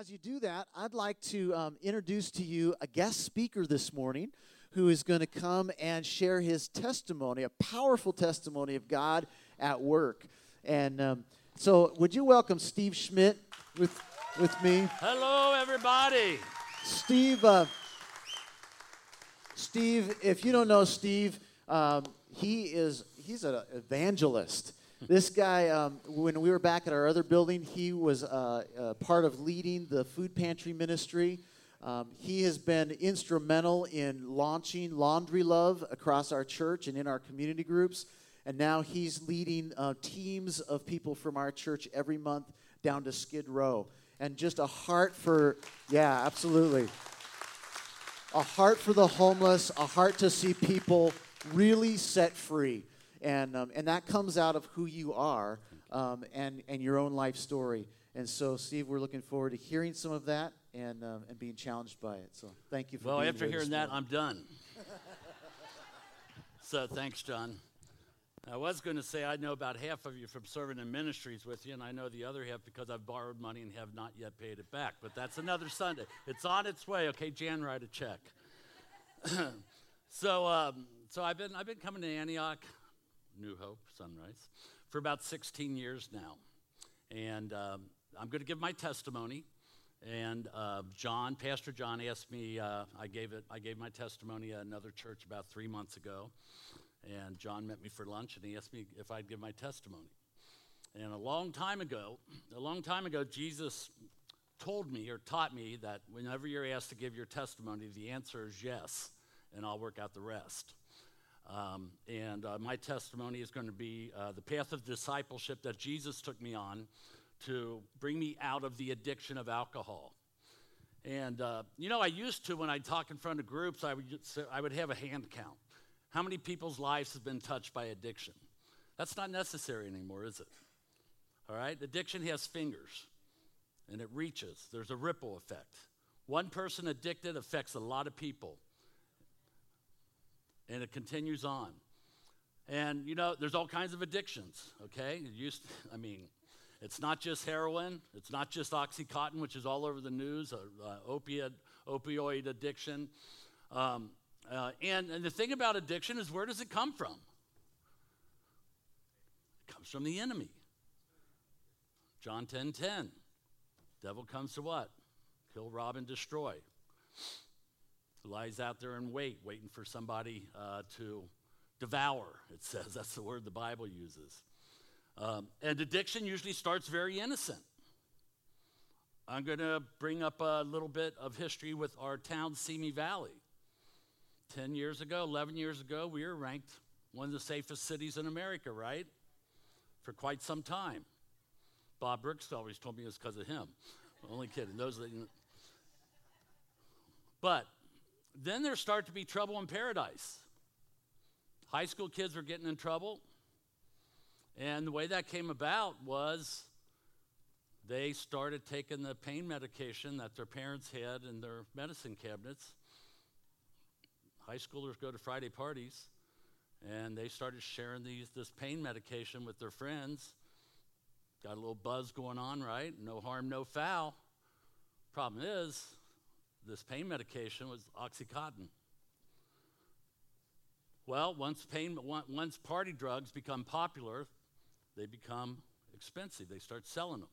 as you do that, I'd like to um, introduce to you a guest speaker this morning who is going to come and share his testimony, a powerful testimony of God at work. And um, so, would you welcome Steve Schmitt with, with me? Hello, everybody. Steve, uh, Steve, if you don't know Steve, um, he is he's an evangelist. This guy, um, when we were back at our other building, he was uh, uh, part of leading the food pantry ministry. Um, he has been instrumental in launching Laundry Love across our church and in our community groups. And now he's leading uh, teams of people from our church every month down to Skid Row. And just a heart for, yeah, absolutely. A heart for the homeless, a heart to see people really set free and um, and that comes out of who you are um, and and your own life story. And so, Steve, we're looking forward to hearing some of that and um, and being challenged by it. So, thank you for. Well, after hearing that, I'm done. so, thanks, John. I was going to say I know about half of you from serving in ministries with you, and I know the other half because I've borrowed money and have not yet paid it back. But that's another Sunday. It's on its way. Okay, Jan, write a check. so, um, so I've been I've been coming to Antioch New Hope, Sunrise, for about 16 years now. And um, I'm going to give my testimony. And uh, John, Pastor John, asked me. Uh, I gave it. I gave my testimony at another church about three months ago, and John met me for lunch, and he asked me if I'd give my testimony. And a long time ago, a long time ago, Jesus told me or taught me that whenever you're asked to give your testimony, the answer is yes, and I'll work out the rest. Um, and uh, my testimony is going to be uh, the path of discipleship that Jesus took me on to bring me out of the addiction of alcohol. And, uh, you know, I used to, when I talk in front of groups, I would, I would have a hand count. How many people's lives have been touched by addiction? That's not necessary anymore, is it? All right? Addiction has fingers and it reaches, there's a ripple effect. One person addicted affects a lot of people and it continues on. And you know, there's all kinds of addictions, okay? Used, I mean, it's not just heroin, it's not just Oxycontin, which is all over the news, uh, uh, opiate, opioid addiction. Um, uh, and, and the thing about addiction is where does it come from? It comes from the enemy. John 10 10. Devil comes to what? Kill, rob, and destroy lies out there in wait, waiting for somebody uh, to devour, it says. That's the word the Bible uses. Um, and addiction usually starts very innocent. I'm going to bring up a little bit of history with our town, Simi Valley. 10 years ago, 11 years ago, we were ranked one of the safest cities in America, right? For quite some time. Bob Brooks always told me it was because of him. Only kidding. Those that, you know. But then there started to be trouble in paradise. High school kids were getting in trouble. And the way that came about was they started taking the pain medication that their parents had in their medicine cabinets. High schoolers go to Friday parties, and they started sharing these, this pain medication with their friends. Got a little buzz going on, right? No harm, no foul. Problem is, this pain medication was Oxycontin. Well, once pain, once party drugs become popular, they become expensive. They start selling them.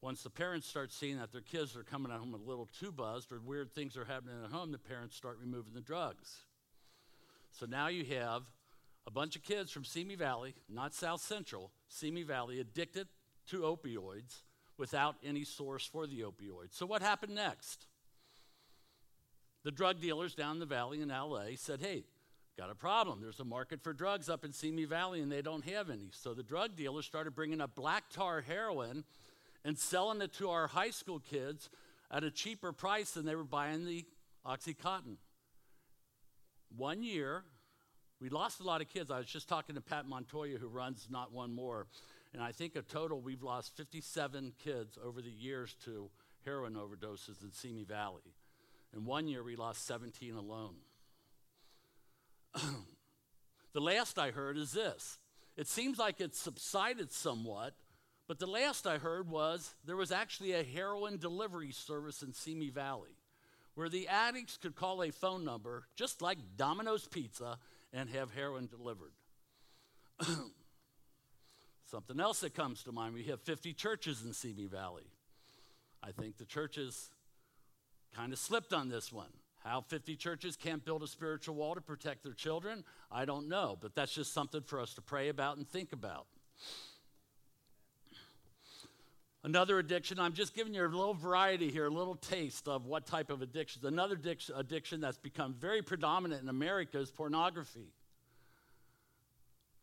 Once the parents start seeing that their kids are coming home a little too buzzed or weird things are happening at home, the parents start removing the drugs. So now you have a bunch of kids from Simi Valley, not South Central, Simi Valley, addicted to opioids without any source for the opioid. So, what happened next? The drug dealers down the valley in LA said, hey, got a problem. There's a market for drugs up in Simi Valley and they don't have any. So, the drug dealers started bringing up black tar heroin and selling it to our high school kids at a cheaper price than they were buying the Oxycontin. One year, we lost a lot of kids. I was just talking to Pat Montoya, who runs Not One More, and I think a total we've lost 57 kids over the years to heroin overdoses in Simi Valley. In one year, we lost 17 alone. the last I heard is this it seems like it's subsided somewhat, But the last I heard was there was actually a heroin delivery service in Simi Valley where the addicts could call a phone number, just like Domino's Pizza, and have heroin delivered. Something else that comes to mind we have 50 churches in Simi Valley. I think the churches kind of slipped on this one. How 50 churches can't build a spiritual wall to protect their children, I don't know, but that's just something for us to pray about and think about. Another addiction, I'm just giving you a little variety here, a little taste of what type of addictions. Another addiction, addiction that's become very predominant in America is pornography.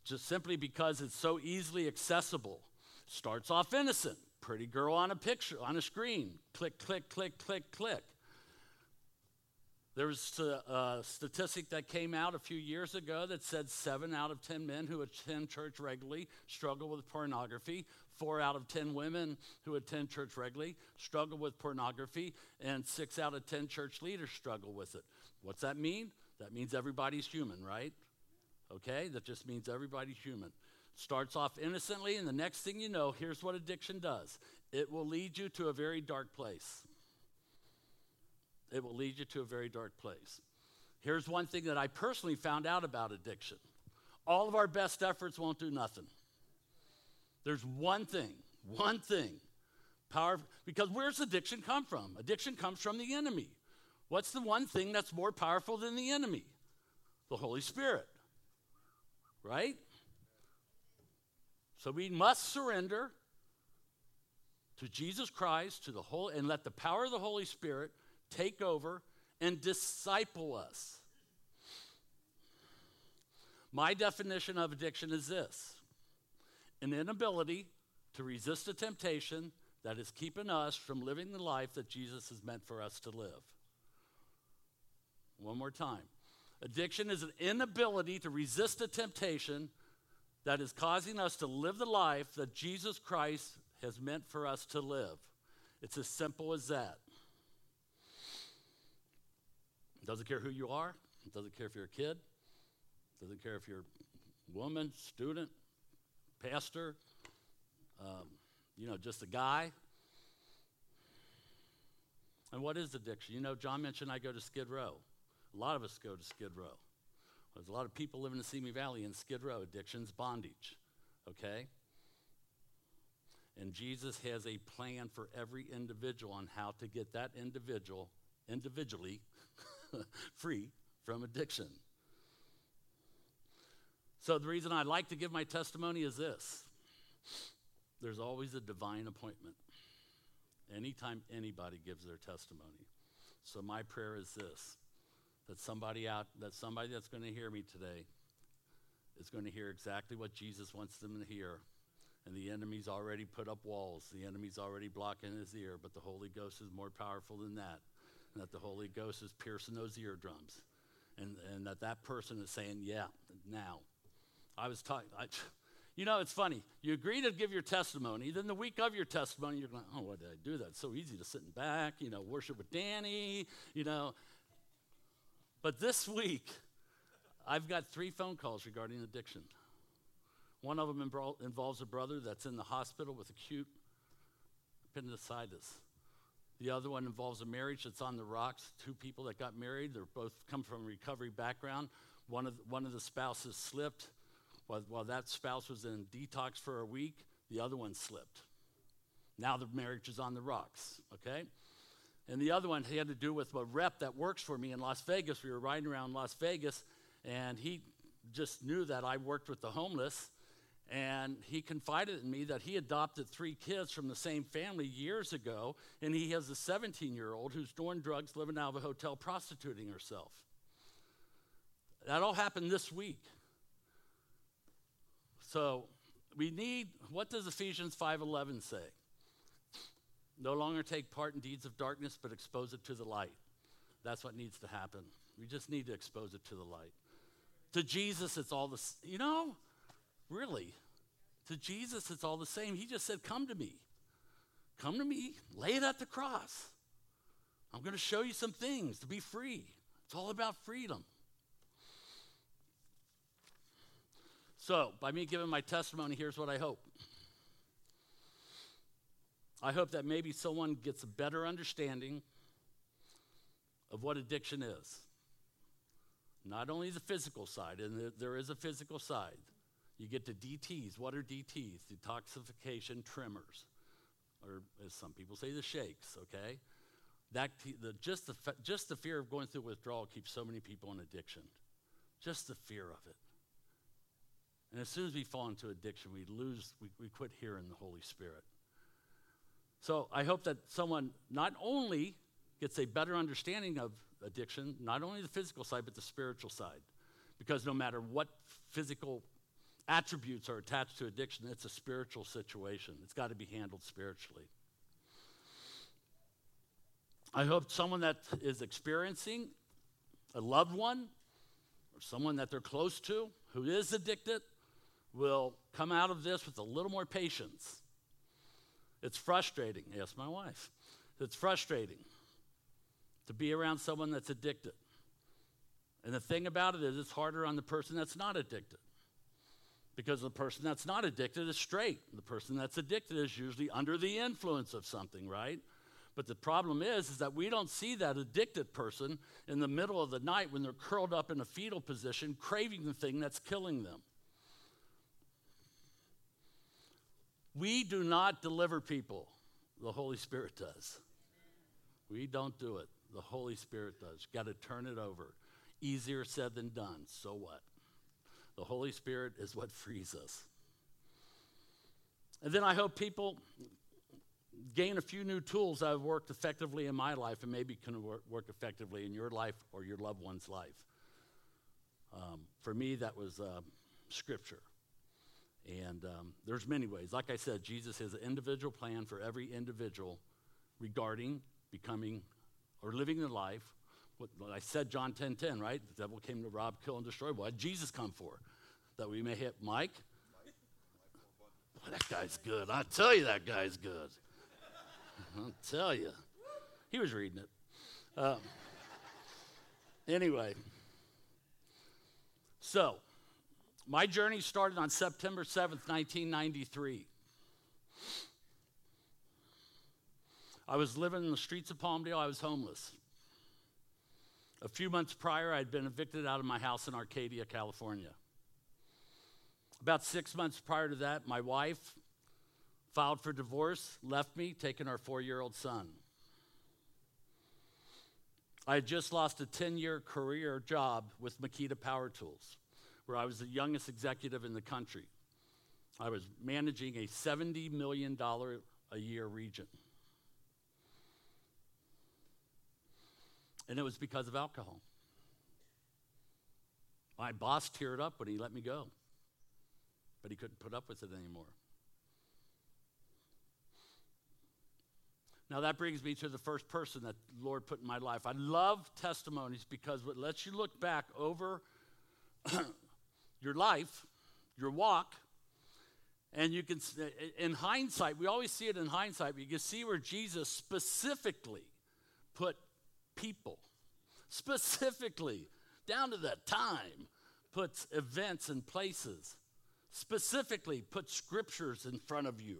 Just simply because it's so easily accessible. Starts off innocent. Pretty girl on a picture, on a screen. Click, click, click, click, click. There was a, statistic that came out a few years ago that said seven out of 10 men who attend church regularly struggle with pornography. Four out of 10 women who attend church regularly struggle with pornography. And six out of 10 church leaders struggle with it. What's that mean? That means everybody's human, right? Okay? That just means everybody's human. Starts off innocently, and the next thing you know, here's what addiction does it will lead you to a very dark place it will lead you to a very dark place. Here's one thing that I personally found out about addiction all of our best efforts won't do nothing. There's one thing, one thing. Power, because where's addiction come from? Addiction comes from the enemy. What's the one thing that's more powerful than the enemy? The Holy Spirit. Right? So we must surrender to Jesus Christ, to the whole, and let the power of the Holy Spirit take over, and disciple us. My definition of addiction is this an inability to resist a temptation that is keeping us from living the life that Jesus has meant for us to live. One more time. Addiction is an inability to resist a temptation that is causing us to live the life that Jesus Christ has meant for us to live. It's as simple as that. It Doesn't care who you are. It doesn't care if you're a kid. it Doesn't care if you're a woman, student, pastor, um, you know, just a guy. And what is addiction? You know, John mentioned I go to Skid Row. A lot of us go to Skid Row. There's a lot of people living in Simi Valley in Skid Row. Addiction's bondage, okay? And Jesus has a plan for every individual on how to get that individual individually free from addiction. So, the reason I like to give my testimony is this there's always a divine appointment anytime anybody gives their testimony. So, my prayer is this that somebody out, that somebody that's going to hear me today is going to hear exactly what Jesus wants them to hear. And the enemy's already put up walls. The enemy's already blocking his ear, but the Holy Ghost is more powerful than that and that the Holy Ghost is piercing those eardrums, and, and that that person is saying, Yeah, now. I was talking, you know, it's funny. You agree to give your testimony, then the week of your testimony, you're going, Oh, why did I do that? It's so easy to sit in back, you know, worship with Danny, you know. But this week, I've got three phone calls regarding addiction. One of them involves a brother that's in the hospital with acute appendicitis. The other one involves a marriage that's on the rocks. Two people that got married, they're both come from a recovery background. One of, one of the spouses slipped. While, while that spouse was in detox for a week, the other one slipped. Now the marriage is on the rocks, okay? And the other one had to do with a rep that works for me in Las Vegas. We were riding around Las Vegas, and he just knew that I worked with the homeless and he confided in me that he adopted three kids from the same family years ago, and he has a 17 year old who's doing drugs, living out of a hotel, prostituting herself. That all happened this week. So we need what does Ephesians 5:11 say? No longer take part in deeds of darkness, but expose it to the light. That's what needs to happen. We just need to expose it to the light. To Jesus, it's all the you know. Really. To Jesus, it's all the same. He just said, Come to me. Come to me, lay it at the cross. I'm going to show you some things to be free. It's all about freedom. So, by me giving my testimony, here's what I hope I hope that maybe someone gets a better understanding of what addiction is. Not only the physical side, and there is a physical side. You get to DTs. What are DTs? Detoxification tremors, or as some people say, the shakes, okay? That, the, just, the, just the fear of going through withdrawal keeps so many people in addiction. Just the fear of it. And as soon as we fall into addiction, we lose, we, we quit hearing the Holy Spirit. So I hope that someone not only gets a better understanding of addiction, not only the physical side, but the spiritual side. Because no matter what physical attributes are attached to addiction, it's a spiritual situation. It's got to be handled spiritually. I hope someone that is experiencing a loved one or someone that they're close to who is addicted will come out of this with a little more patience. It's frustrating. Yes, my wife. It's frustrating to be around someone that's addicted. And the thing about it is, it's harder on the person that's not addicted. Because the person that's not addicted is straight. The person that's addicted is usually under the influence of something, right? But the problem is, is that we don't see that addicted person in the middle of the night when they're curled up in a fetal position, craving the thing that's killing them. We do not deliver people, the Holy Spirit does. We don't do it. The Holy Spirit does. Got to turn it over. Easier said than done. So what? The Holy Spirit is what frees us. And then I hope people gain a few new tools that have worked effectively in my life and maybe can work, effectively in your life or your loved one's life. Um, for me, that was uh, Scripture. And um, there's many ways. Like I said, Jesus has an individual plan for every individual regarding becoming or living the life. What, I said John 10 10, right? The devil came to rob, kill, and destroy. What did Jesus come for? That we may hit Mike? Boy, that guy's good. I tell you, that guy's good. I'll tell you. He was reading it. Um, anyway, so my journey started on September 7th, 1993. I was living in the streets of Palmdale. I was homeless. A few months prior, I'd been evicted out of my house in Arcadia, California. About six months prior to that, my wife filed for divorce, left me, taking our four year old son. I had just lost a 10 year career job with Makita Power Tools where I was the youngest executive in the country. I was managing a $70 million a year region. And it was because of alcohol. My boss teared up when he let me go, but he couldn't put up with it anymore. Now, that brings me to the first person that the Lord put in my life. I love testimonies because it lets you look back over your life, your walk, and you can, in hindsight, we always see it in hindsight, but you can see where Jesus specifically put people, specifically, down to that time, puts events and places, specifically put scriptures in front of you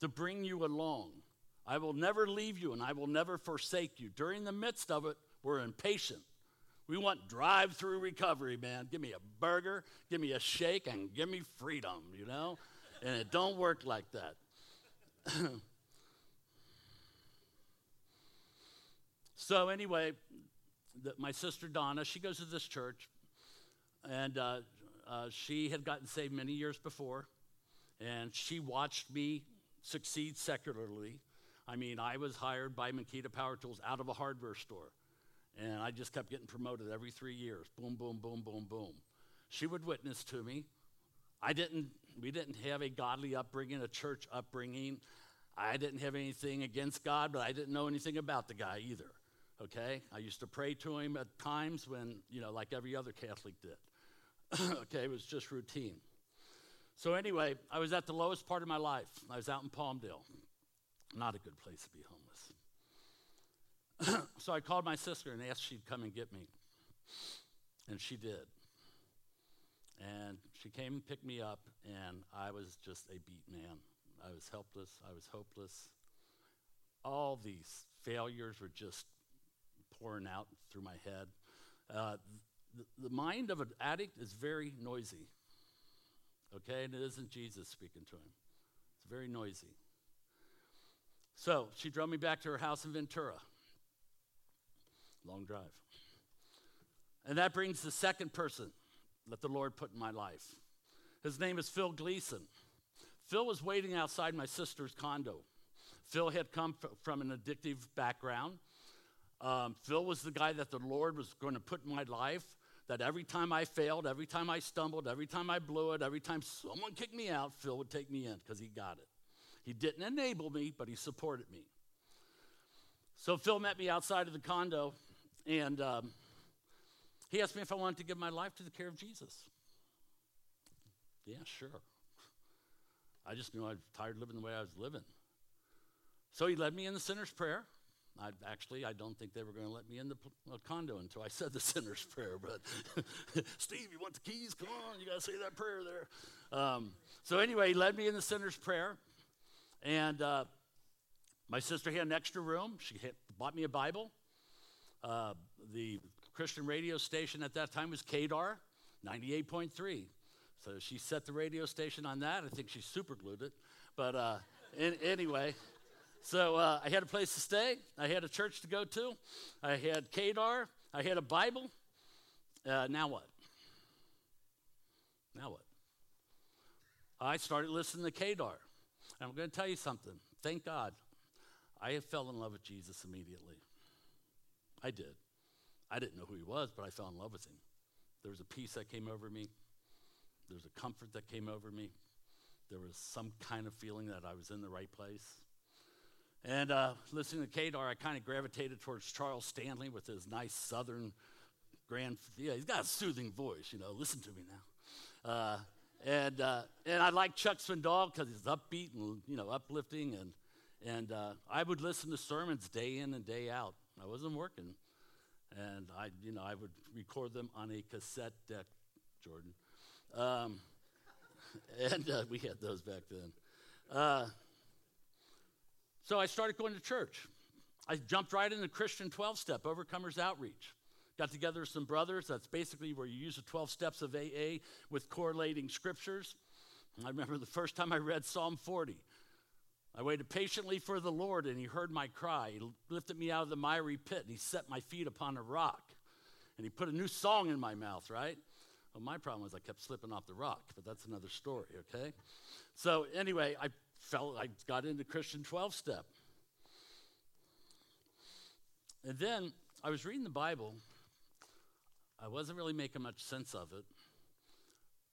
to bring you along. I will never leave you and I will never forsake you. During the midst of it, we're impatient. We want drive through recovery, man. Give me a burger, give me a shake, and give me freedom, you know? And it don't work like that. so, anyway, the, my sister Donna, she goes to this church, and uh, uh, she had gotten saved many years before, and she watched me succeed secularly. I mean, I was hired by Makita Power Tools out of a hardware store. And I just kept getting promoted every three years. Boom, boom, boom, boom, boom. She would witness to me. I didn't, we didn't have a godly upbringing, a church upbringing. I didn't have anything against God, but I didn't know anything about the guy either. Okay? I used to pray to him at times when, you know, like every other Catholic did. okay? It was just routine. So, anyway, I was at the lowest part of my life. I was out in Palmdale. Not a good place to be home. so I called my sister and asked she'd come and get me. And she did. And she came and picked me up, and I was just a beat man. I was helpless. I was hopeless. All these failures were just pouring out through my head. Uh, the, the mind of an addict is very noisy. Okay, and it isn't Jesus speaking to him. It's very noisy. So she drove me back to her house in Ventura. Long drive. And that brings the second person that the Lord put in my life. His name is Phil Gleason. Phil was waiting outside my sister's condo. Phil had come from an addictive background. Um, Phil was the guy that the Lord was going to put in my life. That every time I failed, every time I stumbled, every time I blew it, every time someone kicked me out, Phil would take me in because he got it. He didn't enable me, but he supported me. So Phil met me outside of the condo, and um, he asked me if I wanted to give my life to the care of Jesus. Yeah, sure. I just knew I was tired living the way I was living. So he led me in the sinner's prayer. I actually, I don't think they were going to let me in the condo until I said the sinner's prayer. But Steve, you want the keys? Come on, you got to say that prayer there. Um, so anyway, he led me in the sinner's prayer, and uh, my sister had an extra room. She had, bought me a Bible. Uh, the Christian radio station at that time was KDAR, 98.3. So she set the radio station on that. I think she superglued it. But uh, in, anyway, so uh, I had a place to stay. I had a church to go to. I had KDAR. I had a Bible. Uh, now what? Now what? I started listening to KDAR. And I'm going to tell you something. Thank God. I fell in love with Jesus immediately. I did. I didn't know who he was, but I fell in love with him. There was a peace that came over me. There was a comfort that came over me. There was some kind of feeling that I was in the right place. And uh, listening to KDAR, I kind of gravitated towards Charles Stanley with his nice southern grand, yeah, he's got a soothing voice, you know, listen to me now. Uh, and, uh, and I like Chuck Swindoll because he's upbeat and, you know, uplifting. And, and uh, I would listen to sermons day in and day out. I wasn't working. And I, you know, I would record them on a cassette deck, Jordan. Um, and uh, we had those back then. Uh, so I started going to church. I jumped right into Christian 12 step, Overcomers Outreach. Got together with some brothers. That's basically where you use the 12 steps of AA with correlating scriptures. I remember the first time I read Psalm 40. I waited patiently for the Lord, and He heard my cry. He lifted me out of the miry pit, and He set my feet upon a rock. And He put a new song in my mouth, right? Well, my problem was I kept slipping off the rock, but that's another story, okay? So, anyway, I fell, I got into Christian 12 step. And then I was reading the Bible. I wasn't really making much sense of it.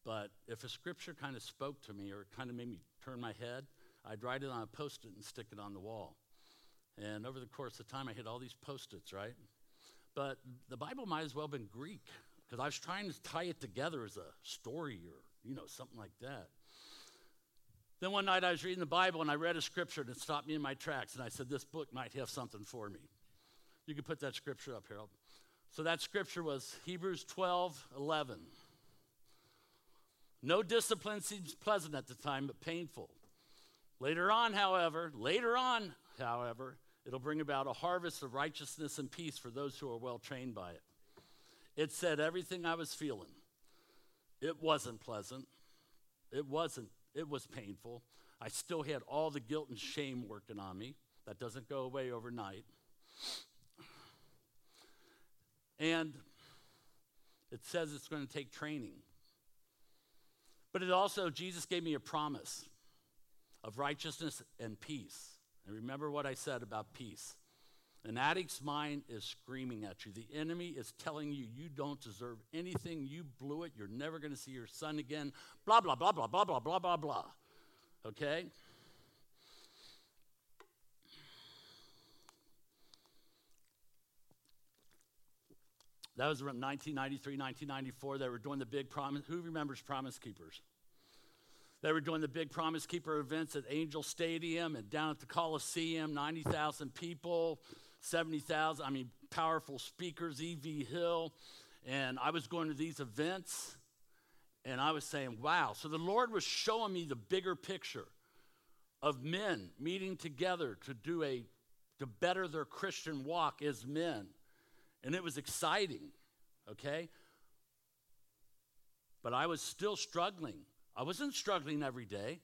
But if a scripture kind of spoke to me or kind of made me turn my head, I'd write it on a post it and stick it on the wall. And over the course of time, I hit all these post its, right? But the Bible might as well have been Greek because I was trying to tie it together as a story or, you know, something like that. Then one night I was reading the Bible and I read a scripture that stopped me in my tracks, and I said, This book might have something for me. You can put that scripture up, Harold. So that scripture was Hebrews 12 11. No discipline seems pleasant at the time, but painful. Later on, however, later on, however, it'll bring about a harvest of righteousness and peace for those who are well trained by it. It said everything I was feeling. It wasn't pleasant. It wasn't, it was painful. I still had all the guilt and shame working on me. That doesn't go away overnight. And it says it's going to take training. But it also, Jesus gave me a promise of righteousness and peace. And remember what I said about peace. An addict's mind is screaming at you. The enemy is telling you you don't deserve anything. You blew it. You're never going to see your son again. Blah, blah, blah, blah, blah, blah, blah, blah, blah. Okay? That was around 1993, 1994. They were doing the big promise. Who remembers Promise Keepers? They were doing the big Promise Keeper events at Angel Stadium and down at the Coliseum, 90,000 people, 70,000, I mean, powerful speakers, E.V. Hill. And I was going to these events and I was saying, wow. So the Lord was showing me the bigger picture of men meeting together to do a to better their Christian walk as men. And it was exciting, okay? But I was still struggling. I wasn't struggling every day.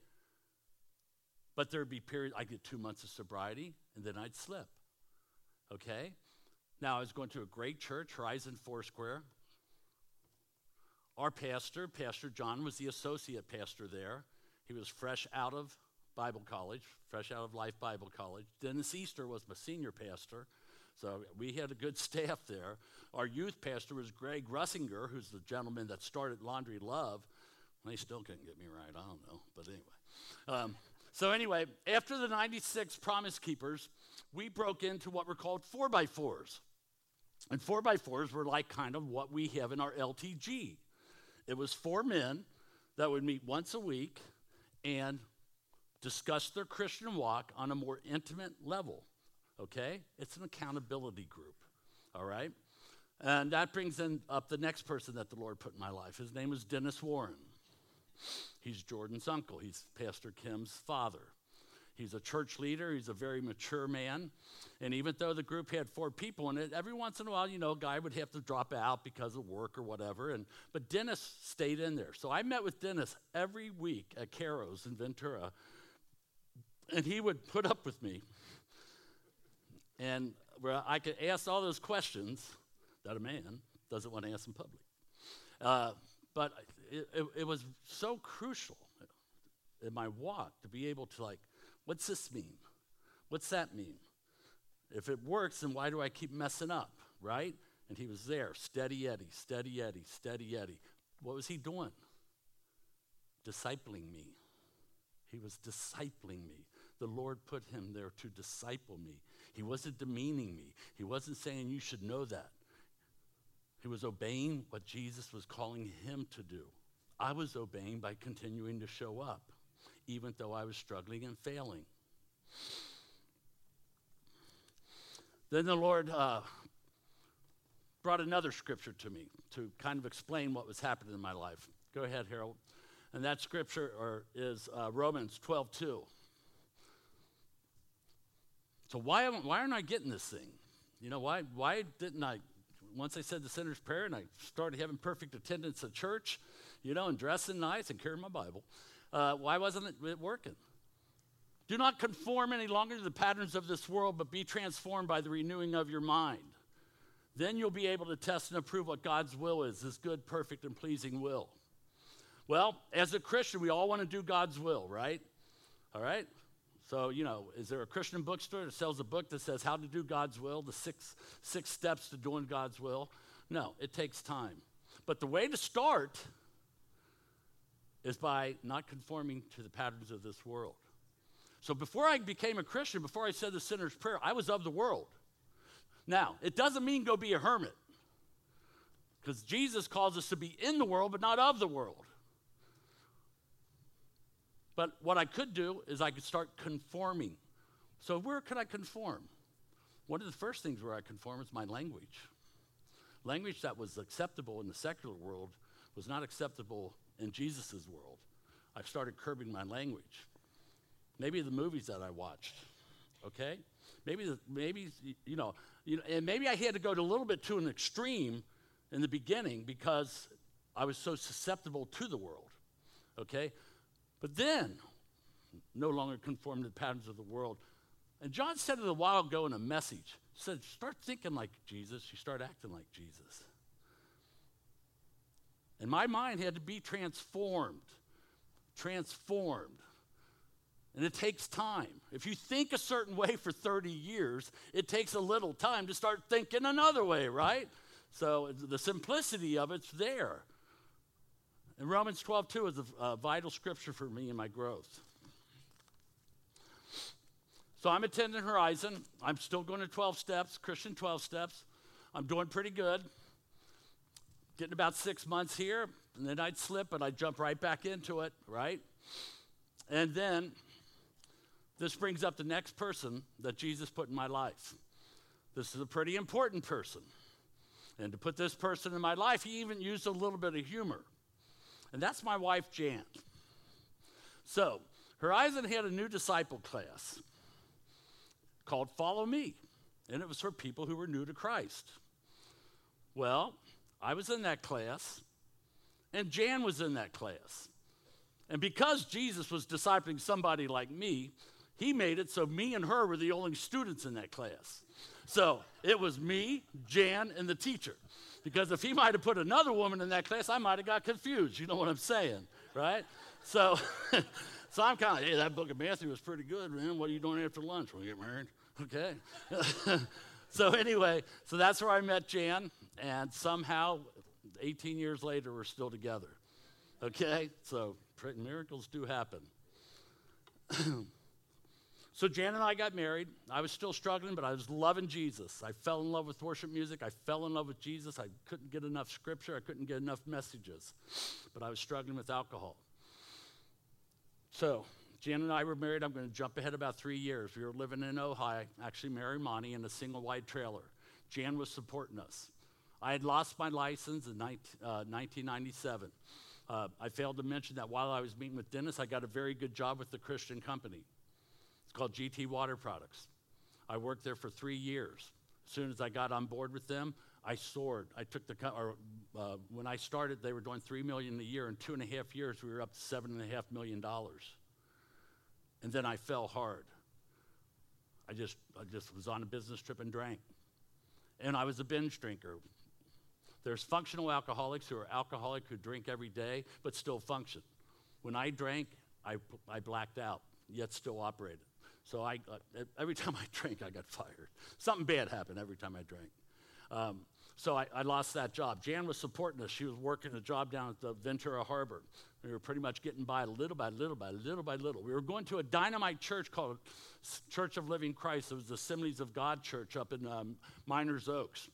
But there'd be periods, I'd get two months of sobriety, and then I'd slip. Okay? Now, I was going to a great church, Horizon Foursquare. Our pastor, Pastor John, was the associate pastor there. He was fresh out of Bible college, fresh out of Life Bible College. Dennis Easter was my senior pastor. So we had a good staff there. Our youth pastor was Greg Russinger, who's the gentleman that started Laundry Love. They still couldn't get me right. I don't know. But anyway. Um, so, anyway, after the 96 Promise Keepers, we broke into what were called 4x4s. And 4x4s were like kind of what we have in our LTG. It was four men that would meet once a week and discuss their Christian walk on a more intimate level. Okay? It's an accountability group. All right? And that brings in up the next person that the Lord put in my life. His name is Dennis Warren. He's Jordan's uncle, he's Pastor Kim's father. He's a church leader, he's a very mature man. And even though the group had four people in it, every once in a while, you know, a guy would have to drop out because of work or whatever. And but Dennis stayed in there. So I met with Dennis every week at Caro's in Ventura. And he would put up with me. And where I could ask all those questions that a man doesn't want to ask in public. Uh, but it, it, was so crucial in my walk to be able to like, what's this mean? What's that mean? If it works, then why do I keep messing up, right? And he was there, steady Eddie, steady Eddie, steady Eddie. What was he doing? Discipling me. He was discipling me. The Lord put him there to disciple me. He wasn't demeaning me. He wasn't saying you should know that. He was obeying what Jesus was calling him to do. I was obeying by continuing to show up, even though I was struggling and failing. Then the Lord uh, brought another scripture to me to kind of explain what was happening in my life. Go ahead, Harold. And that scripture or, is uh, Romans 12 2. So why, why aren't I getting this thing? You know, why, why didn't I once I said the sinner's prayer and I started having perfect attendance at church, you know, and dressing nice and carrying my Bible, uh, why wasn't it working? Do not conform any longer to the patterns of this world, but be transformed by the renewing of your mind. Then you'll be able to test and approve what God's will is, his good, perfect, and pleasing will. Well, as a Christian, we all want to do God's will, right? All right? So, you know, is there a Christian bookstore that sells a book that says how to do God's will, the six, six steps to doing God's will? No, it takes time. But the way to start is by not conforming to the patterns of this world. So before I became a Christian, before I said the sinner's prayer, I was of the world. Now, it doesn't mean go be a hermit, because Jesus calls us to be in the world, but not of the world. But what I could do is I could start conforming. So, where could I conform? One of the first things where I conform is my language. Language that was acceptable in the secular world was not acceptable in Jesus' world. I've started curbing my language. Maybe the movies that I watched, okay? Maybe, the, maybe you know, you know, and maybe I had to go to a little bit to an extreme in the beginning because I was so susceptible to the world, okay? But then, no longer conform to the patterns of the world. And John said it a while ago in a message. Said, start thinking like Jesus, you start acting like Jesus. And my mind had to be transformed. Transformed. And it takes time. If you think a certain way for 30 years, it takes a little time to start thinking another way, right? So the simplicity of it's there. And Romans 12, 2 is a, a vital scripture for me in my growth. So I'm attending Horizon. I'm still going to 12 steps, Christian 12 steps. I'm doing pretty good. Getting about six months here, and then I'd slip and I'd jump right back into it, right? And then this brings up the next person that Jesus put in my life. This is a pretty important person. And to put this person in my life, he even used a little bit of humor and that's my wife, Jan. So, Horizon had a new disciple class called Follow Me, and it was for people who were new to Christ. Well, I was in that class, and Jan was in that class. And because Jesus was discipling somebody like me, he made it so me and her were the only students in that class. So it was me, Jan, and the teacher. Because if he might have put another woman in that class, I might have got confused. You know what I'm saying, right? So, so I'm kind of, hey, that book of Matthew was pretty good, man. What are you doing after lunch we get married? Okay. so anyway, so that's where I met Jan, and somehow, 18 years later, we're still together. Okay, so miracles do happen. So Jan and I got married. I was still struggling, but I was loving Jesus. I fell in love with worship music. I fell in love with Jesus. I couldn't get enough scripture. I couldn't get enough messages. But I was struggling with alcohol. So Jan and I were married. I'm going to jump ahead about three years. We were living in Ojai, actually Mira Monte, in a single wide trailer. Jan was supporting us. I had lost my license in 19, uh, 1997. Uh, I failed to mention that while I was meeting with Dennis, I got a very good job with the Christian company. It's called GT Water Products. I worked there for three years. As soon as I got on board with them, I soared. I took the, or, uh, when I started, they were doing three million a year. In two and a half years, we were up to seven and a half million dollars. And then I fell hard. I just, I just was on a business trip and drank. And I was a binge drinker. There's functional alcoholics who are alcoholic who drink every day but still function. When I drank, I, I blacked out, yet still operated. So I, uh, every time I drank, I got fired. Something bad happened every time I drank. Um, so I, I, lost that job. Jan was supporting us. She was working a job down at the Ventura Harbor. We were pretty much getting by little by little by little by little. We were going to a dynamite church called Church of Living Christ. It was the Assemblies of God church up in um, Meiners Oaks.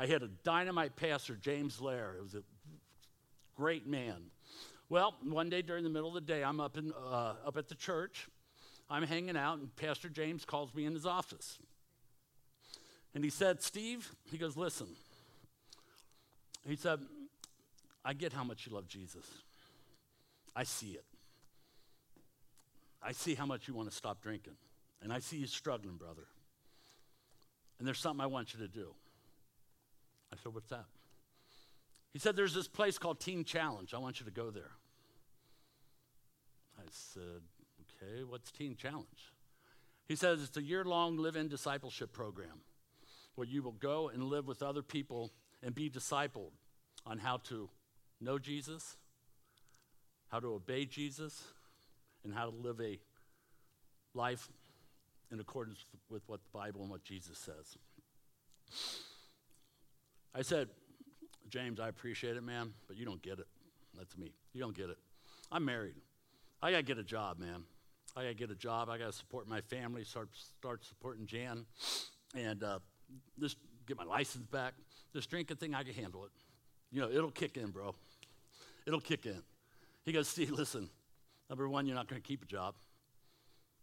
I had a dynamite pastor, James Lair. It was a great man. Well, one day during the middle of the day, I'm up, in, uh, up at the church I'm hanging out, and Pastor James calls me in his office. And he said, Steve, he goes, listen. He said, I get how much you love Jesus. I see it. I see how much you want to stop drinking. And I see you struggling, brother. And there's something I want you to do. I said, What's that? He said, There's this place called Teen Challenge. I want you to go there. I said, Okay, what's Teen Challenge? He says it's a year long live in discipleship program where you will go and live with other people and be discipled on how to know Jesus, how to obey Jesus, and how to live a life in accordance with what the Bible and what Jesus says. I said, James, I appreciate it, man, but you don't get it. That's me. You don't get it. I'm married. I got to get a job, man. I got to get a job. I got to support my family, start, start supporting Jan, and uh, just get my license back. This drinking thing, I can handle it. You know, it'll kick in, bro. It'll kick in. He goes, Steve, listen, number one, you're not going to keep a job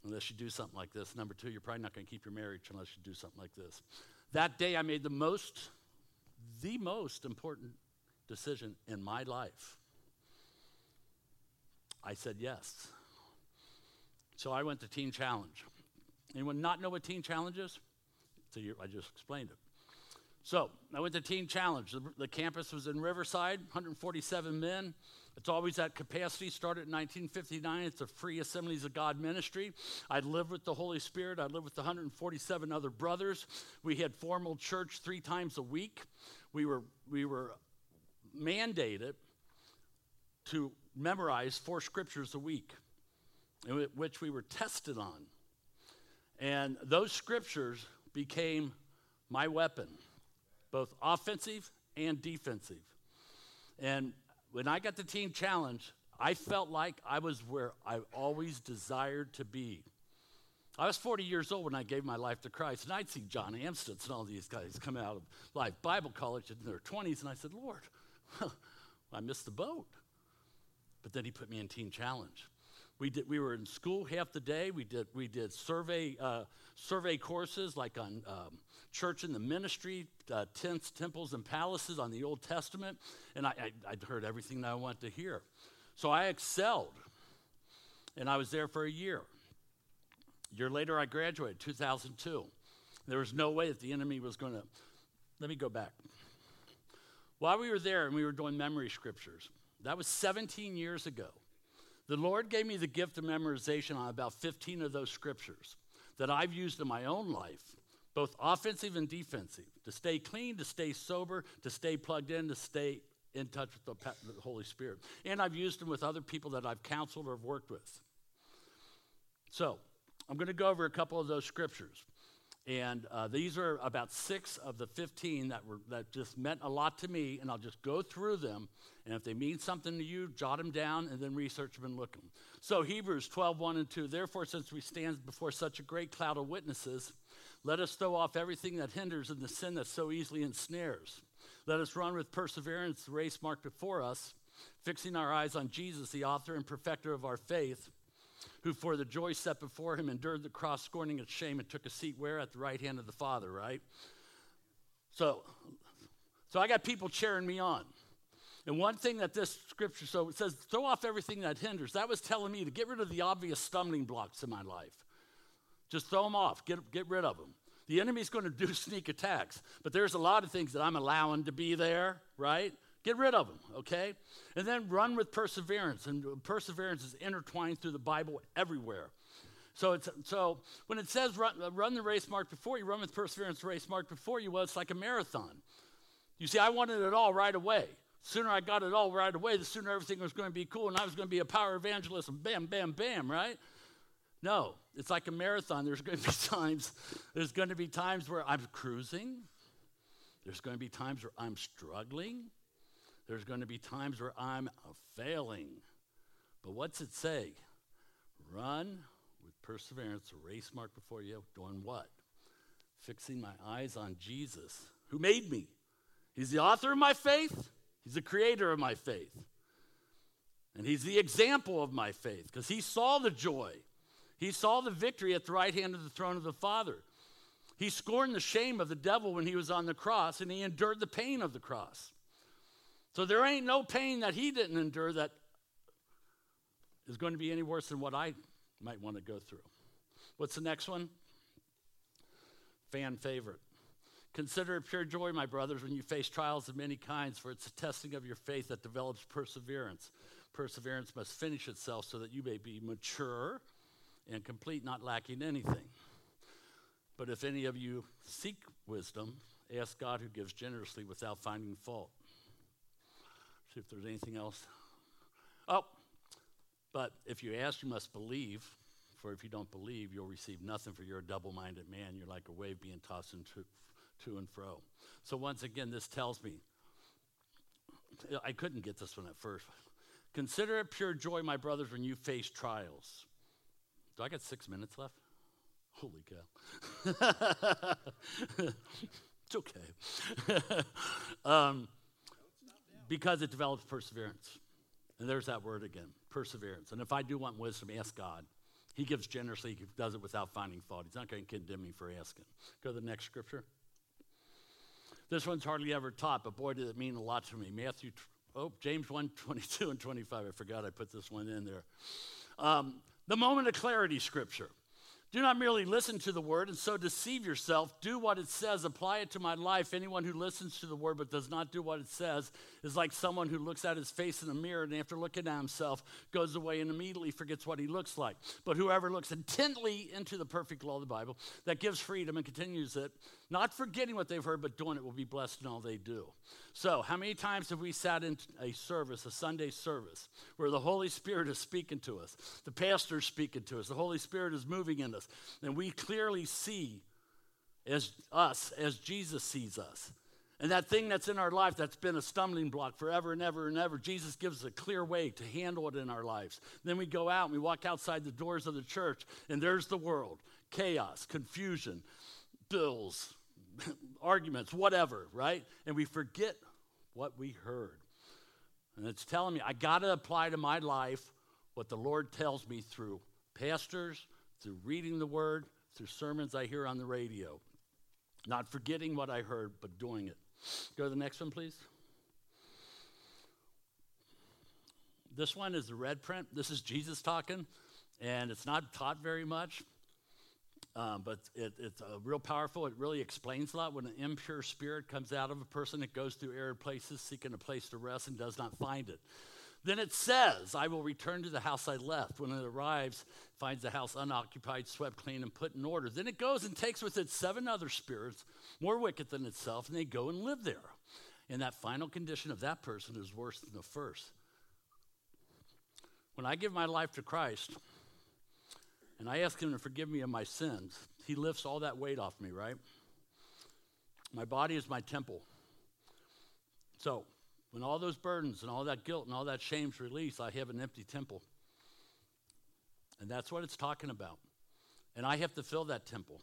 unless you do something like this. Number two, you're probably not going to keep your marriage unless you do something like this. That day, I made the most, the most important decision in my life. I said yes. So I went to Teen Challenge. Anyone not know what Teen Challenge is? So I just explained it. So I went to Teen Challenge. The, the, campus was in Riverside, 147 men. It's always at capacity. Started in 1959. It's a free Assemblies of God ministry. I lived with the Holy Spirit. I lived with 147 other brothers. We had formal church three times a week. We were, we were mandated to memorize four scriptures a week which we were tested on. And those scriptures became my weapon, both offensive and defensive. And when I got the Teen Challenge, I felt like I was where I always desired to be. I was 40 years old when I gave my life to Christ, and I'd see John Amstutz and all these guys coming out of Life Bible College in their 20s, and I said, Lord, I missed the boat. But then he put me in Teen Challenge. We, did, we were in school half the day. We did, we did survey, uh, survey courses like on um, church and the ministry, uh, tents, temples, and palaces on the Old Testament. And I, I, I'd heard everything that I wanted to hear. So I excelled. and I was there for a year. Year later, I graduated, 2002. There was no way that the enemy was going to. Let me go back. While we were there and we were doing memory scriptures, that was 17 years ago. The Lord gave me the gift of memorization on about 15 of those scriptures that I've used in my own life, both offensive and defensive, to stay clean, to stay sober, to stay plugged in, to stay in touch with the, the Holy Spirit. And I've used them with other people that I've counseled or worked with. So, I'm going to go over a couple of those scriptures. And uh, these are about six of the 15 that, were, that just meant a lot to me, and I'll just go through them. And if they mean something to you, jot them down and then research them and look them. So, Hebrews 12, 1 and 2. Therefore, since we stand before such a great cloud of witnesses, let us throw off everything that hinders and the sin that so easily ensnares. Let us run with perseverance the race marked before us, fixing our eyes on Jesus, the author and perfecter of our faith who for the joy set before him endured the cross, scorning its shame, and took a seat where? At the right hand of the Father, right? So, so I got people cheering me on. And one thing that this scripture, so it says, throw off everything that hinders. That was telling me to get rid of the obvious stumbling blocks in my life. Just throw them off, get, get rid of them. The enemy's going to do sneak attacks, but there's a lot of things that I'm allowing to be there, right? Get rid of them, okay? And then run with perseverance. And perseverance is intertwined through the Bible everywhere. So, it's, so when it says run, uh, run the race marked before you, run with perseverance the race marked before you, well, it's like a marathon. You see, I wanted it all right away. The Sooner I got it all right away, the sooner everything was going to be cool and I was going to be a power evangelist and bam, bam, bam, right? No, it's like a marathon. There's going to be times, there's going to be times where I'm cruising. There's going to be times where I'm struggling. There's going to be times where I'm failing. But what's it say? Run with perseverance, race mark before you. Doing what? Fixing my eyes on Jesus, who made me. He's the author of my faith, He's the creator of my faith. And He's the example of my faith because He saw the joy. He saw the victory at the right hand of the throne of the Father. He scorned the shame of the devil when he was on the cross, and he endured the pain of the cross. So there ain't no pain that he didn't endure that is going to be any worse than what I might want to go through. What's the next one? Fan favorite. Consider it pure joy, my brothers, when you face trials of many kinds, for it's the testing of your faith that develops perseverance. Perseverance must finish itself so that you may be mature and complete, not lacking anything. But if any of you seek wisdom, ask God who gives generously without finding fault. See if there's anything else. Oh, but if you ask, you must believe. For if you don't believe, you'll receive nothing, for you're a double minded man. You're like a wave being tossed to, to and fro. So, once again, this tells me I couldn't get this one at first. Consider it pure joy, my brothers, when you face trials. Do I got six minutes left? Holy cow. it's okay. um, because it develops perseverance. And there's that word again perseverance. And if I do want wisdom, ask God. He gives generously, he does it without finding fault. He's not going to condemn me for asking. Go to the next scripture. This one's hardly ever taught, but boy, did it mean a lot to me. Matthew, oh, James 1 22 and 25. I forgot I put this one in there. Um, the moment of clarity scripture. Do not merely listen to the word and so deceive yourself. Do what it says, apply it to my life. Anyone who listens to the word but does not do what it says is like someone who looks at his face in a mirror and after looking at himself goes away and immediately forgets what he looks like. But whoever looks intently into the perfect law of the Bible that gives freedom and continues it, not forgetting what they've heard but doing it, will be blessed in all they do. So, how many times have we sat in a service, a Sunday service, where the Holy Spirit is speaking to us, the pastor is speaking to us, the Holy Spirit is moving in us, and we clearly see as us as Jesus sees us. And that thing that's in our life that's been a stumbling block forever and ever and ever, Jesus gives us a clear way to handle it in our lives. Then we go out and we walk outside the doors of the church, and there's the world chaos, confusion, bills, arguments, whatever, right? And we forget what we heard. And it's telling me I got to apply to my life what the Lord tells me through pastors, through reading the word, through sermons I hear on the radio. Not forgetting what I heard, but doing it. Go to the next one, please. This one is the red print. This is Jesus talking. And it's not taught very much, um, but it, it's uh, real powerful. It really explains a lot. When an impure spirit comes out of a person, it goes through arid places, seeking a place to rest, and does not find it. Then it says, I will return to the house I left. When it arrives, finds the house unoccupied, swept clean, and put in order. Then it goes and takes with it seven other spirits, more wicked than itself, and they go and live there. And that final condition of that person is worse than the first. When I give my life to Christ, and I ask Him to forgive me of my sins, He lifts all that weight off me, right? My body is my temple. So, when all those burdens and all that guilt and all that shame's released, I have an empty temple. And that's what it's talking about. And I have to fill that temple.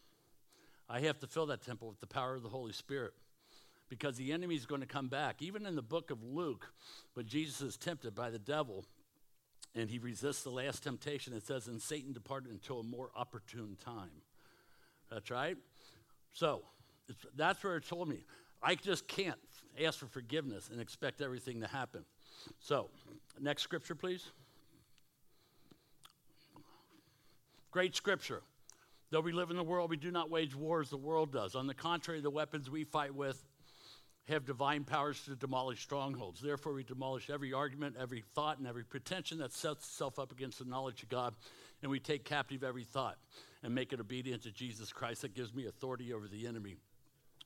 I have to fill that temple with the power of the Holy Spirit because the enemy is going to come back. Even in the book of Luke, when Jesus is tempted by the devil, and he resists the last temptation. It says, and Satan departed until a more opportune time. That's right. So that's where it told me. I just can't ask for forgiveness and expect everything to happen. So, next scripture, please. Great scripture. Though we live in the world, we do not wage war as the world does. On the contrary, the weapons we fight with have divine powers to demolish strongholds. Therefore, we demolish every argument, every thought, and every pretension that sets itself up against the knowledge of God, and we take captive every thought and make it obedient to Jesus Christ that gives me authority over the enemy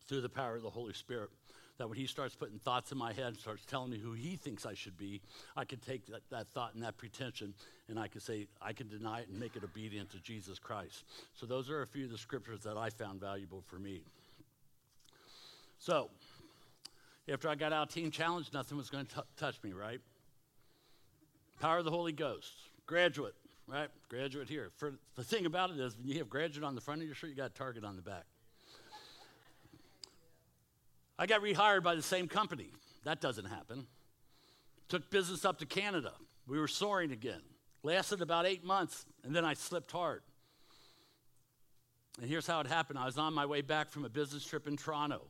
through the power of the Holy Spirit. That when he starts putting thoughts in my head, and starts telling me who he thinks I should be, I can take that, that thought and that pretension and I can say, I can deny it and make it obedient to Jesus Christ. So, those are a few of the scriptures that I found valuable for me. So, after I got out of Teen Challenge, nothing was going to touch me, right? Power of the Holy Ghost. Graduate, right? Graduate here. For, the thing about it is, when you have graduate on the front of your shirt, you got target on the back. I got rehired by the same company. That doesn't happen. Took business up to Canada. We were soaring again. Lasted about eight months, and then I slipped hard. And here's how it happened. I was on my way back from a business trip in Toronto.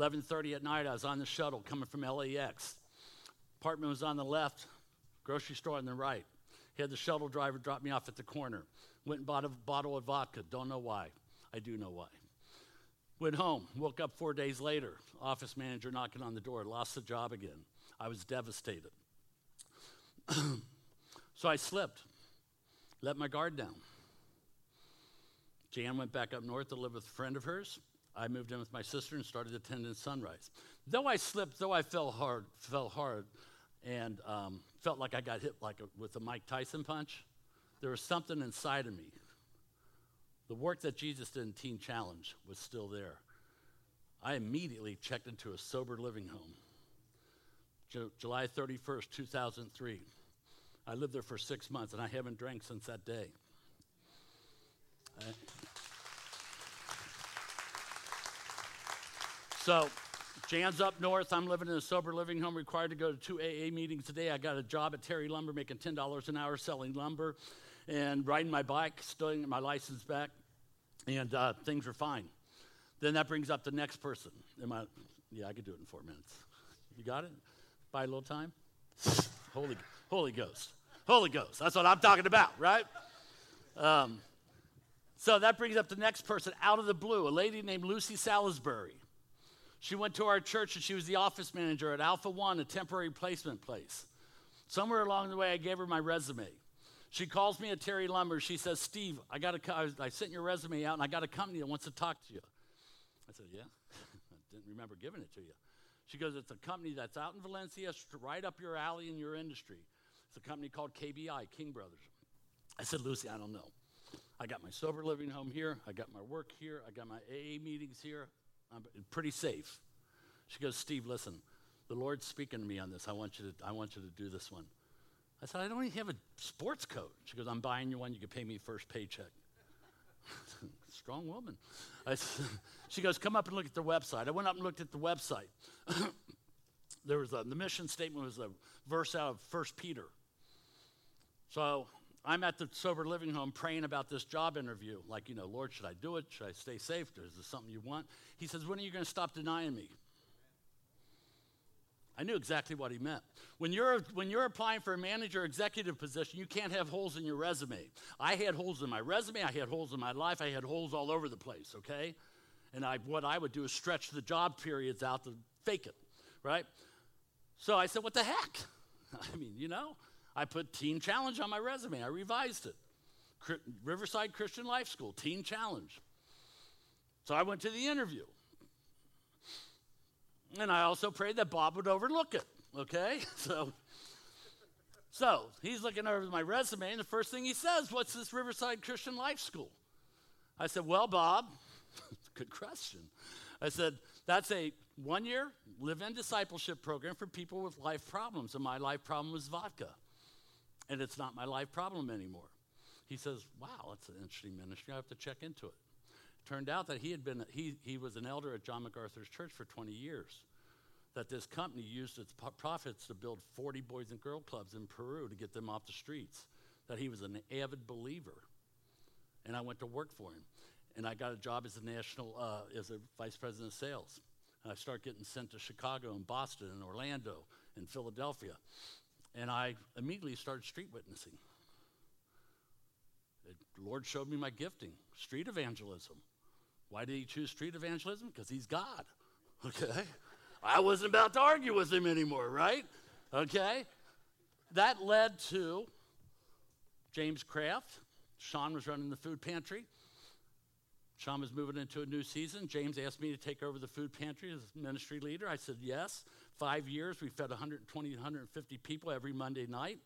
11:30 at night, I was on the shuttle coming from LAX. Apartment was on the left, grocery store on the right. He had the shuttle driver drop me off at the corner. Went and bought a bottle of vodka. Don't know why. I do know why. Went home. Woke up four days later. Office manager knocking on the door. Lost the job again. I was devastated. so I slipped. Let my guard down. Jan went back up north to live with a friend of hers. I moved in with my sister and started attending Sunrise. Though I slipped, though I fell hard, fell hard, and um, felt like I got hit like a, with a Mike Tyson punch, there was something inside of me. The work that Jesus did in Teen Challenge was still there. I immediately checked into a sober living home. July 31st, 2003. I lived there for six months, and I haven't drank since that day. I, So, Jan's up north. I'm living in a sober living home, required to go to two AA meetings a day. I got a job at Terry Lumber, making $10 an hour selling lumber and riding my bike, stealing my license back, and uh, things were fine. Then that brings up the next person. Am I, yeah, I could do it in four minutes. You got it? Buy a little time? Holy, Holy Ghost. Holy Ghost. That's what I'm talking about, right? Um, so that brings up the next person out of the blue, a lady named Lucy Salisbury. She went to our church and she was the office manager at Alpha One, a temporary placement place. Somewhere along the way, I gave her my resume. She calls me at Terry Lumber. She says, Steve, I, got a, I sent your resume out and I got a company that wants to talk to you. I said, Yeah. I didn't remember giving it to you. She goes, It's a company that's out in Valencia, right up your alley in your industry. It's a company called KBI, King Brothers. I said, Lucy, I don't know. I got my sober living home here. I got my work here. I got my AA meetings here. I'm pretty safe. She goes, Steve, listen, the Lord's speaking to me on this. I want you to, I want you to do this one. I said, I don't even have a sports coat. She goes, I'm buying you one. You can pay me first paycheck. Strong woman. Said, she goes, come up and look at the website. I went up and looked at the website. there was a, the mission statement was a verse out of First Peter. So I'm at the sober living home praying about this job interview. Like, you know, Lord, should I do it? Should I stay safe? Is this something you want? He says, When are you going to stop denying me? I knew exactly what he meant. When you're, when you're applying for a manager executive position, you can't have holes in your resume. I had holes in my resume, I had holes in my life, I had holes all over the place, okay? And I, what I would do is stretch the job periods out to fake it, right? So I said, what the heck? I mean, you know, I put Teen Challenge on my resume, I revised it. Riverside Christian Life School, Teen Challenge. So I went to the interview. And I also prayed that Bob would overlook it, okay? So, so he's looking over my resume, and the first thing he says, What's this Riverside Christian Life School? I said, Well, Bob, good question. I said, That's a one year live in discipleship program for people with life problems, and my life problem was vodka. And it's not my life problem anymore. He says, Wow, that's an interesting ministry. I have to check into it. Turned out that he had been, he, he was an elder at John MacArthur's church for 20 years. That this company used its profits to build 40 boys and girl clubs in Peru to get them off the streets. That he was an avid believer. And I went to work for him. And I got a job as a national, uh, as a vice president of sales. And I start getting sent to Chicago and Boston and Orlando and Philadelphia. And I immediately started street witnessing. The Lord showed me my gifting, street evangelism. Why did he choose street evangelism? Because he's God. Okay? I wasn't about to argue with him anymore, right? Okay? That led to James Kraft. Sean was running the food pantry. Sean was moving into a new season. James asked me to take over the food pantry as ministry leader. I said yes. Five years, we fed 120, 150 people every Monday night.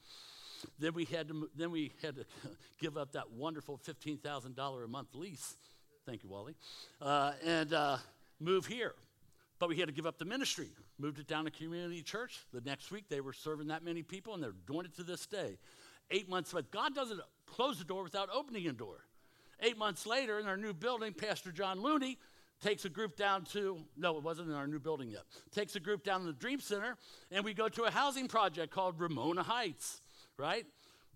Then we had to, then we had to give up that wonderful $15,000 a month lease Thank you, Wally. Uh, and uh, move here. But we had to give up the ministry. Moved it down to community church. The next week, they were serving that many people, and they're doing it to this day. Eight months, but God doesn't close the door without opening a door. Eight months later, in our new building, Pastor John Looney takes a group down to, no, it wasn't in our new building yet, takes a group down to the Dream Center, and we go to a housing project called Ramona Heights, right?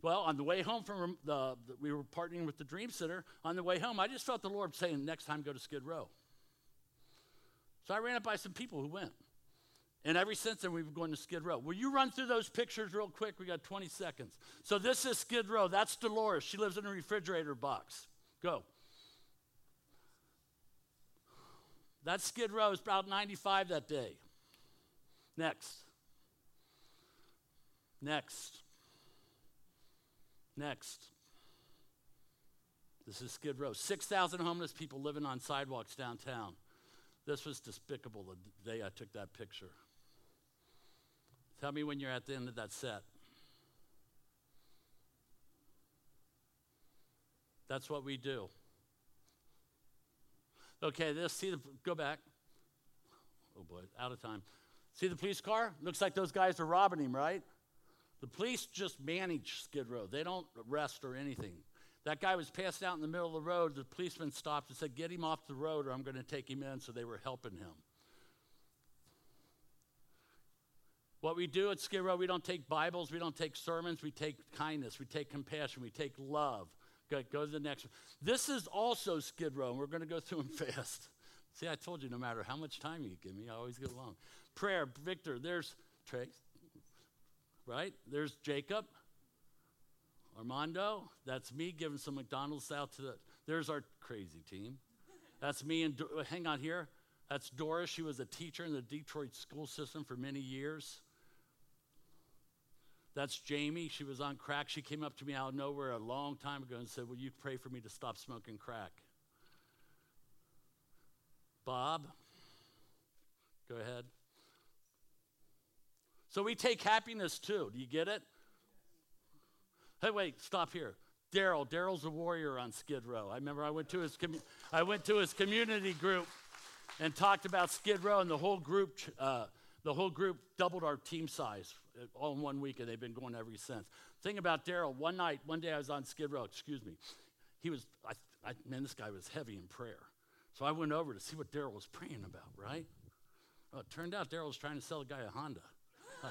Well, on the way home from the, we were partnering with the Dream Center. On the way home, I just felt the Lord saying, next time go to Skid Row. So I ran up by some people who went. And ever since then, we've been going to Skid Row. Will you run through those pictures real quick? We got 20 seconds. So this is Skid Row. That's Dolores. She lives in a refrigerator box. Go. That Skid Row is about 95 that day. Next. Next. Next. This is Skid Row. 6,000 homeless people living on sidewalks downtown. This was despicable the day I took that picture. Tell me when you're at the end of that set. That's what we do. Okay, this, see the, go back. Oh boy, out of time. See the police car? Looks like those guys are robbing him, right? The police just manage Skid Row. They don't arrest or anything. That guy was passed out in the middle of the road. The policeman stopped and said, Get him off the road or I'm going to take him in. So they were helping him. What we do at Skid Row, we don't take Bibles, we don't take sermons, we take kindness, we take compassion, we take love. Go, go to the next one. This is also Skid Row, and we're going to go through them fast. See, I told you no matter how much time you give me, I always get along. Prayer, Victor, there's Trace right? There's Jacob, Armando. That's me giving some McDonald's out to the. There's our crazy team. That's me and hang on here. That's Doris. She was a teacher in the Detroit school system for many years. That's Jamie. She was on crack. She came up to me out of nowhere a long time ago and said, Will you pray for me to stop smoking crack? Bob, go ahead. So we take happiness too. Do you get it? Hey, wait, stop here. Daryl. Daryl's a warrior on Skid Row. I remember I went to his com- I went to his community group and talked about Skid Row, and the whole group uh, the whole group doubled our team size uh, all in one week, and they've been going ever since. Thing about Daryl, one night, one day I was on Skid Row. Excuse me. He was, I, I, man, this guy was heavy in prayer. So I went over to see what Daryl was praying about. Right? Well, it turned out Daryl was trying to sell a guy a Honda.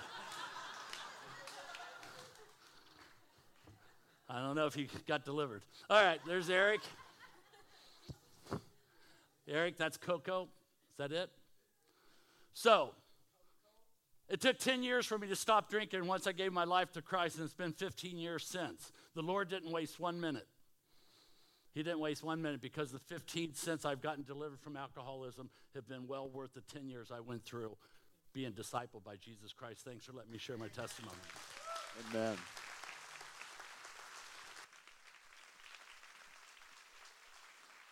I don't know if he got delivered. All right, there's Eric. Eric, that's Coco. Is that it? So, It took 10 years for me to stop drinking once I gave my life to Christ, and it's been 15 years since. The Lord didn't waste one minute. He didn't waste one minute because the 15 since I've gotten delivered from alcoholism have been well worth the 10 years I went through being discipled by Jesus Christ. Thanks for letting me share my testimony. Amen.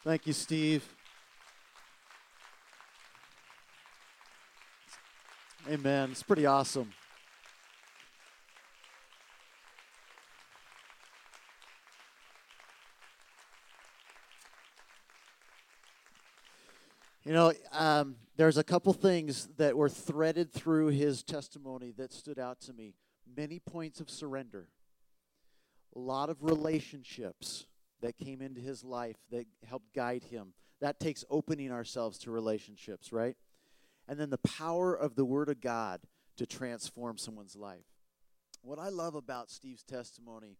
Thank you, Steve. Amen. It's pretty awesome. You know, um, there's a couple things that were threaded through his testimony that stood out to me. Many points of surrender, a lot of relationships that came into his life that helped guide him. That takes opening ourselves to relationships, right? And then the power of the Word of God to transform someone's life. What I love about Steve's testimony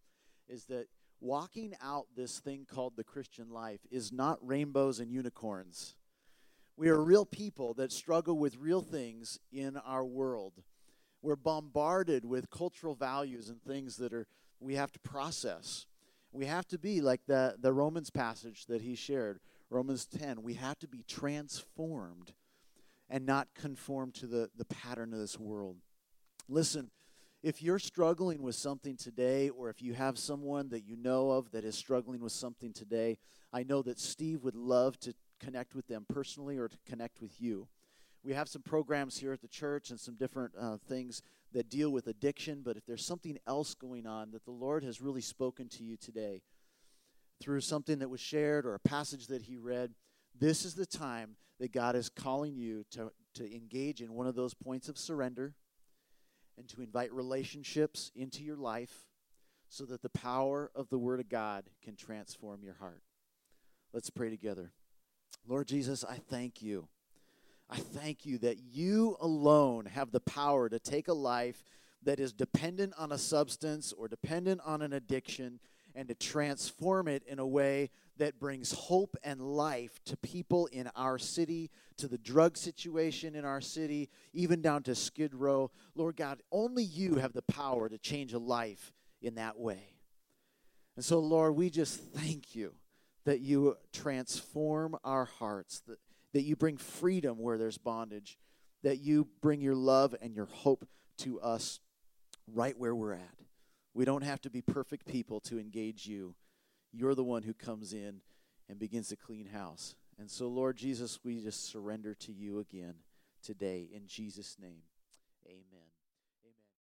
is that walking out this thing called the Christian life is not rainbows and unicorns. We are real people that struggle with real things in our world. We're bombarded with cultural values and things that are we have to process. We have to be like the, the Romans passage that he shared, Romans 10. We have to be transformed and not conform to the, the pattern of this world. Listen, if you're struggling with something today, or if you have someone that you know of that is struggling with something today, I know that Steve would love to connect with them personally or to connect with you. We have some programs here at the church and some different uh, things that deal with addiction, but if there's something else going on that the Lord has really spoken to you today through something that was shared or a passage that He read, this is the time that God is calling you to, to engage in one of those points of surrender and to invite relationships into your life so that the power of the Word of God can transform your heart. Let's pray together. Lord Jesus, I thank you. I thank you that you alone have the power to take a life that is dependent on a substance or dependent on an addiction and to transform it in a way that brings hope and life to people in our city, to the drug situation in our city, even down to Skid Row. Lord God, only you have the power to change a life in that way. And so, Lord, we just thank you that you transform our hearts, that, that you bring freedom where there's bondage, that you bring your love and your hope to us right where we're at. We don't have to be perfect people to engage you. You're the one who comes in and begins to clean house. And so, Lord Jesus, we just surrender to you again today. In Jesus' name, amen.